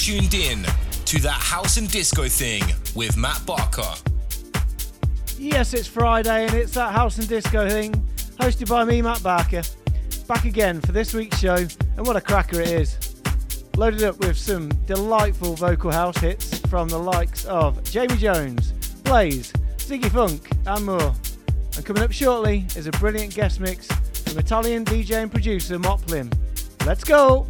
tuned in to that house and disco thing with Matt Barker. Yes, it's Friday and it's that house and disco thing, hosted by me, Matt Barker. Back again for this week's show, and what a cracker it is. Loaded up with some delightful vocal house hits from the likes of Jamie Jones, Blaze, Ziggy Funk, and more. And coming up shortly is a brilliant guest mix from Italian DJ and producer Moplen. Let's go!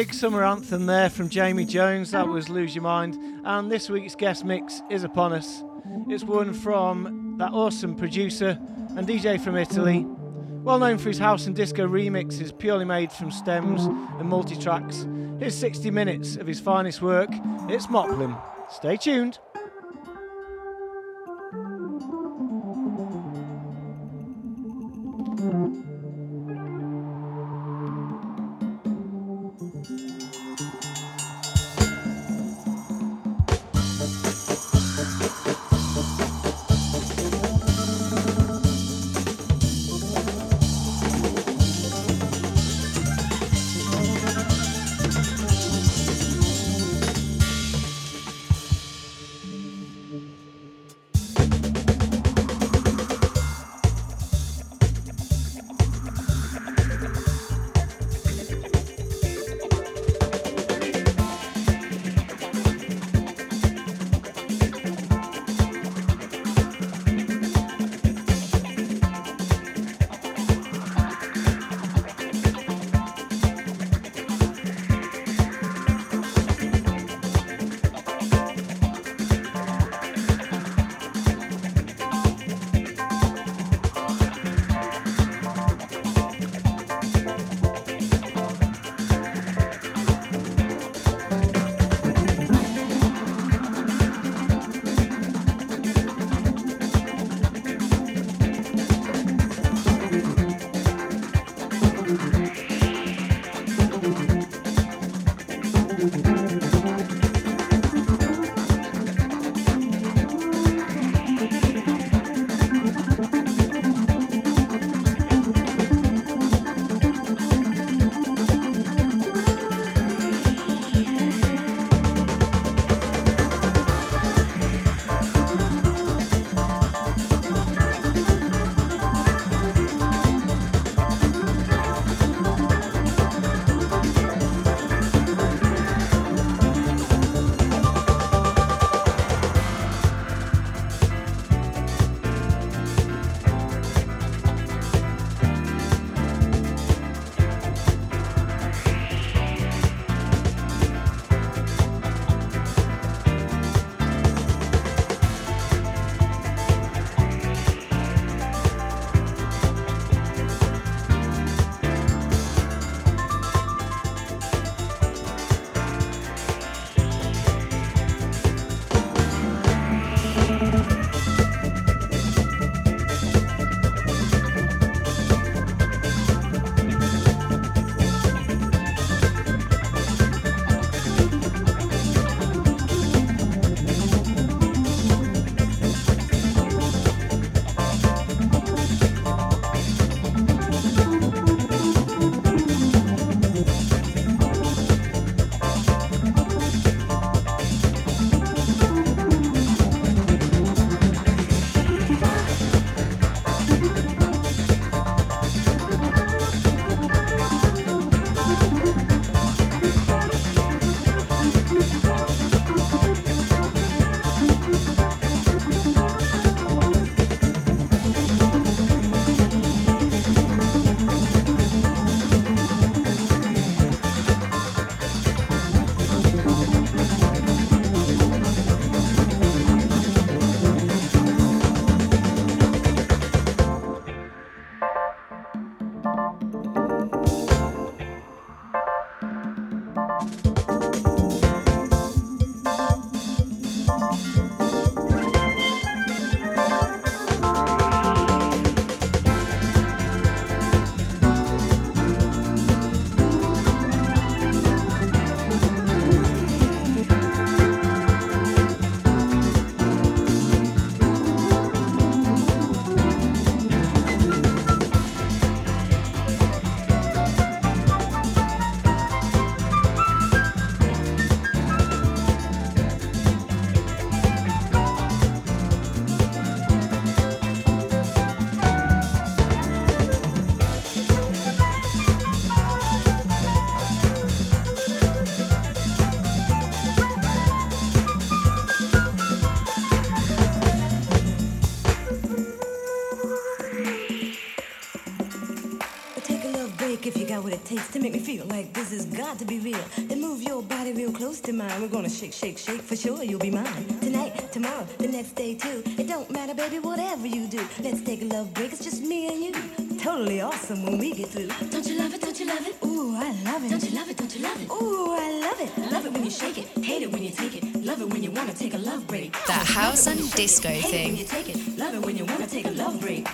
Big summer anthem there from Jamie Jones, that was Lose Your Mind. And this week's guest mix is upon us. It's one from that awesome producer and DJ from Italy. Well known for his house and disco remixes purely made from stems and multi tracks. Here's 60 minutes of his finest work. It's Moplen. Stay tuned. make me feel like this has got to be real. Then move your body real close to mine. We're gonna shake, shake, shake for sure. You'll be mine tonight, tomorrow, the next day too. It don't matter, baby, whatever you do. Let's take a love break. It's just me and you. Totally awesome when we get through. Don't you love it? Don't you love it? Ooh, I love it. Don't you love it? Don't you love it? Ooh, I love it. Love it when you shake it. Hate it when you take it. Love it when you wanna take a love break. That house and disco thing. Hate it when you take it. Love it when you wanna take a love break.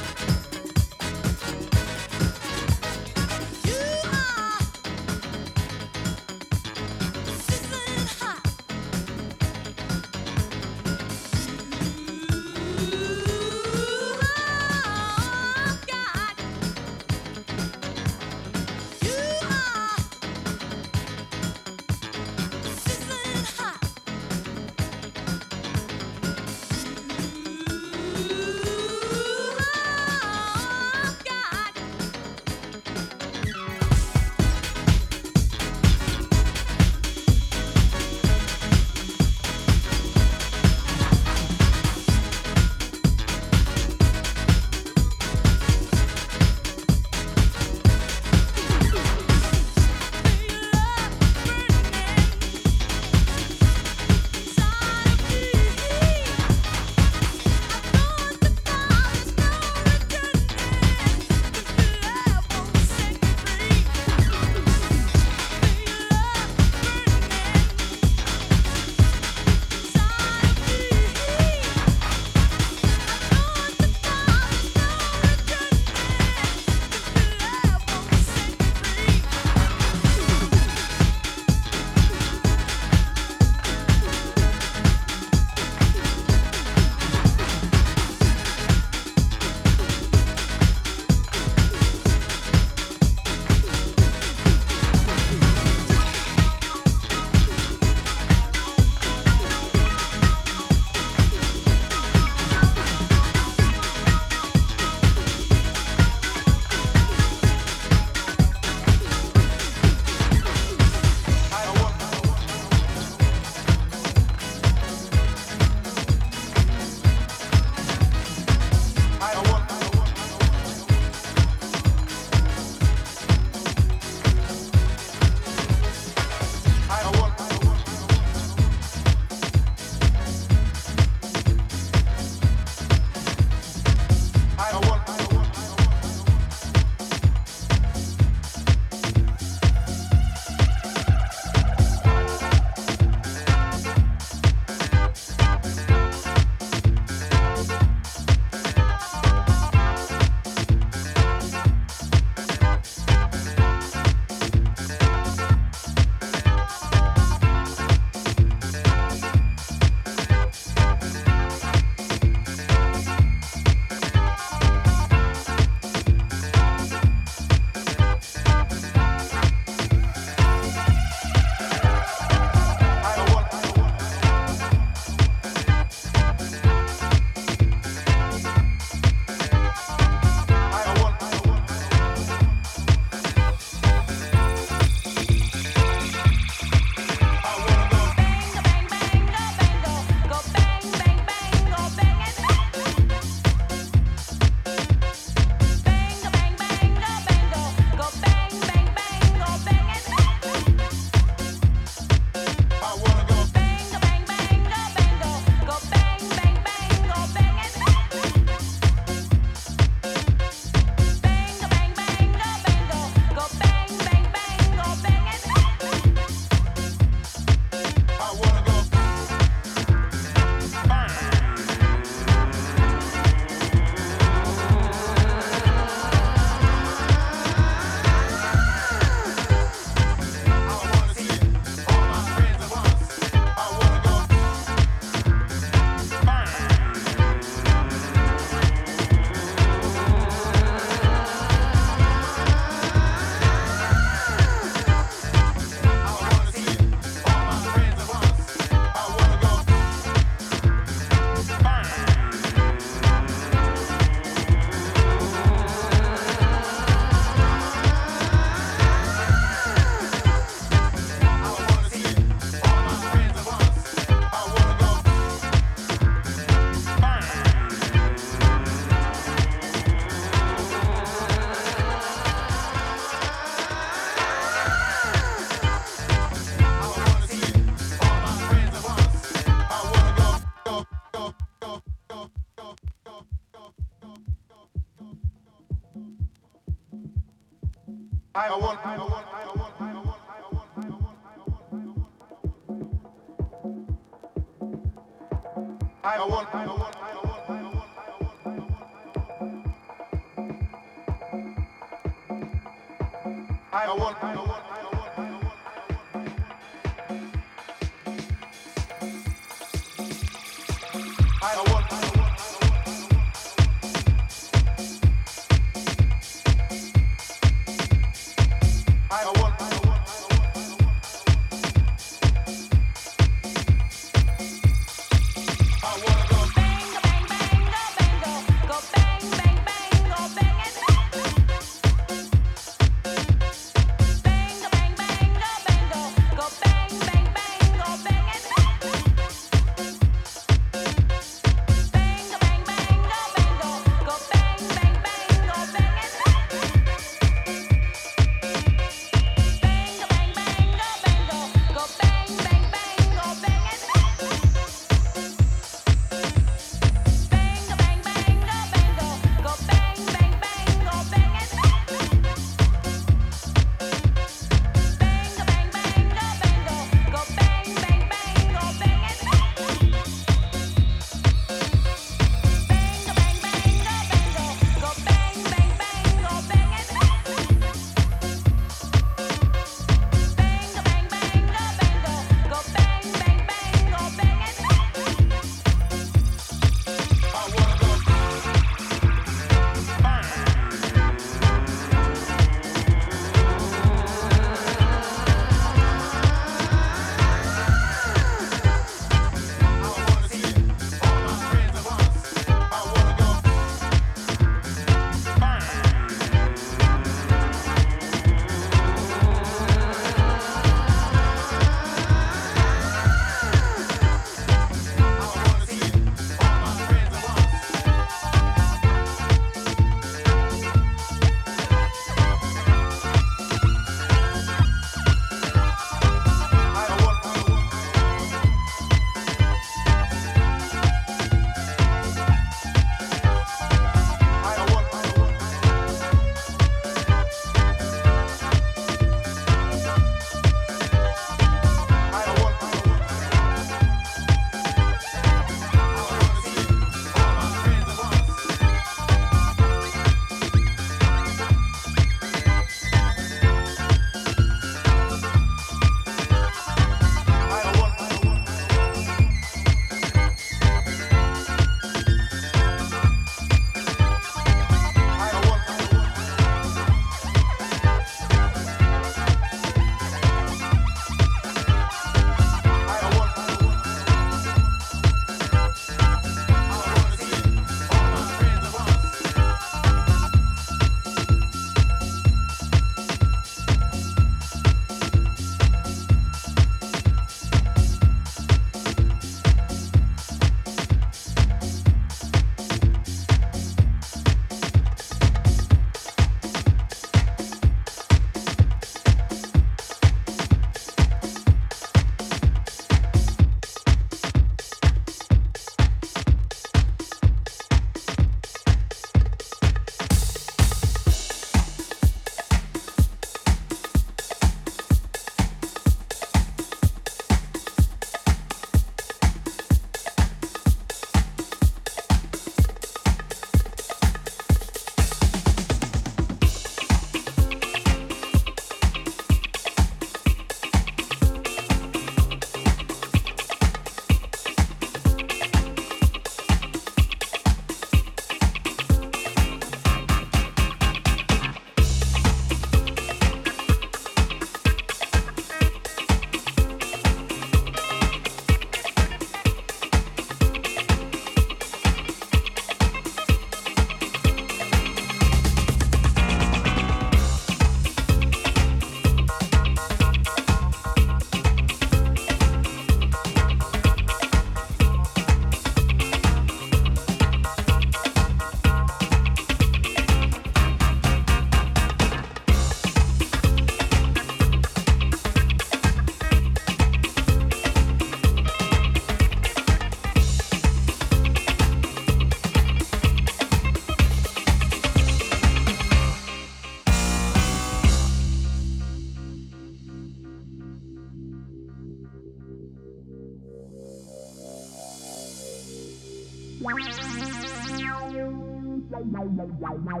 Wow.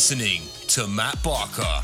Listening to Matt Barker.